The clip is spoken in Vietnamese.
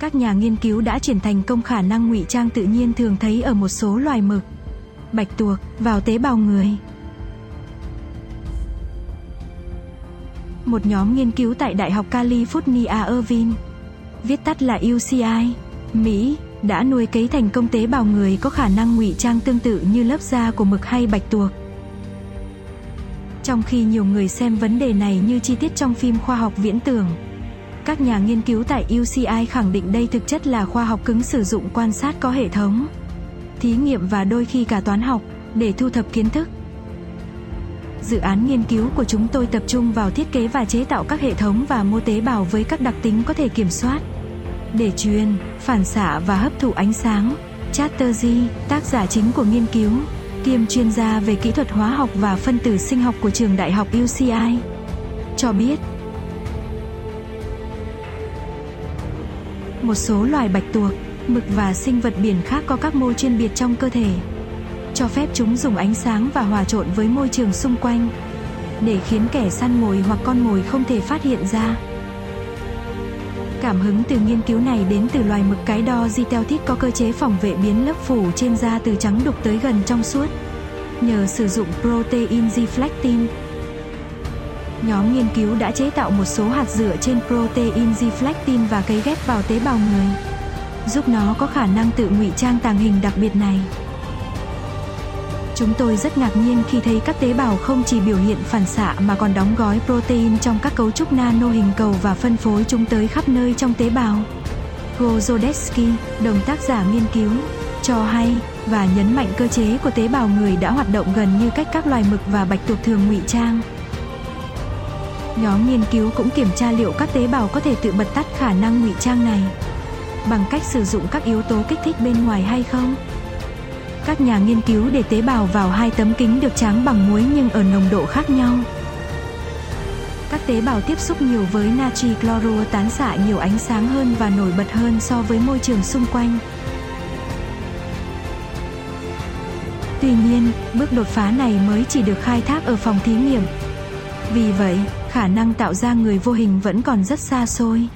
Các nhà nghiên cứu đã triển thành công khả năng ngụy trang tự nhiên thường thấy ở một số loài mực, bạch tuộc vào tế bào người. Một nhóm nghiên cứu tại Đại học California Irvine, viết tắt là UCI, Mỹ, đã nuôi cấy thành công tế bào người có khả năng ngụy trang tương tự như lớp da của mực hay bạch tuộc. Trong khi nhiều người xem vấn đề này như chi tiết trong phim khoa học viễn tưởng, các nhà nghiên cứu tại UCI khẳng định đây thực chất là khoa học cứng sử dụng quan sát có hệ thống, thí nghiệm và đôi khi cả toán học để thu thập kiến thức. Dự án nghiên cứu của chúng tôi tập trung vào thiết kế và chế tạo các hệ thống và mô tế bào với các đặc tính có thể kiểm soát để truyền, phản xạ và hấp thụ ánh sáng. Chatterjee, tác giả chính của nghiên cứu, kiêm chuyên gia về kỹ thuật hóa học và phân tử sinh học của trường đại học UCI, cho biết một số loài bạch tuộc, mực và sinh vật biển khác có các mô chuyên biệt trong cơ thể, cho phép chúng dùng ánh sáng và hòa trộn với môi trường xung quanh để khiến kẻ săn mồi hoặc con mồi không thể phát hiện ra. Cảm hứng từ nghiên cứu này đến từ loài mực cái đo Ziteltit có cơ chế phòng vệ biến lớp phủ trên da từ trắng đục tới gần trong suốt, nhờ sử dụng protein Zflectin. Nhóm nghiên cứu đã chế tạo một số hạt dựa trên protein Zflectin và cấy ghép vào tế bào người, giúp nó có khả năng tự ngụy trang tàng hình đặc biệt này. Chúng tôi rất ngạc nhiên khi thấy các tế bào không chỉ biểu hiện phản xạ mà còn đóng gói protein trong các cấu trúc nano hình cầu và phân phối chúng tới khắp nơi trong tế bào. Gozodetsky, đồng tác giả nghiên cứu, cho hay và nhấn mạnh cơ chế của tế bào người đã hoạt động gần như cách các loài mực và bạch tuộc thường ngụy trang. Nhóm nghiên cứu cũng kiểm tra liệu các tế bào có thể tự bật tắt khả năng ngụy trang này bằng cách sử dụng các yếu tố kích thích bên ngoài hay không. Các nhà nghiên cứu để tế bào vào hai tấm kính được tráng bằng muối nhưng ở nồng độ khác nhau. Các tế bào tiếp xúc nhiều với natri clorua tán xạ nhiều ánh sáng hơn và nổi bật hơn so với môi trường xung quanh. Tuy nhiên, bước đột phá này mới chỉ được khai thác ở phòng thí nghiệm. Vì vậy, khả năng tạo ra người vô hình vẫn còn rất xa xôi.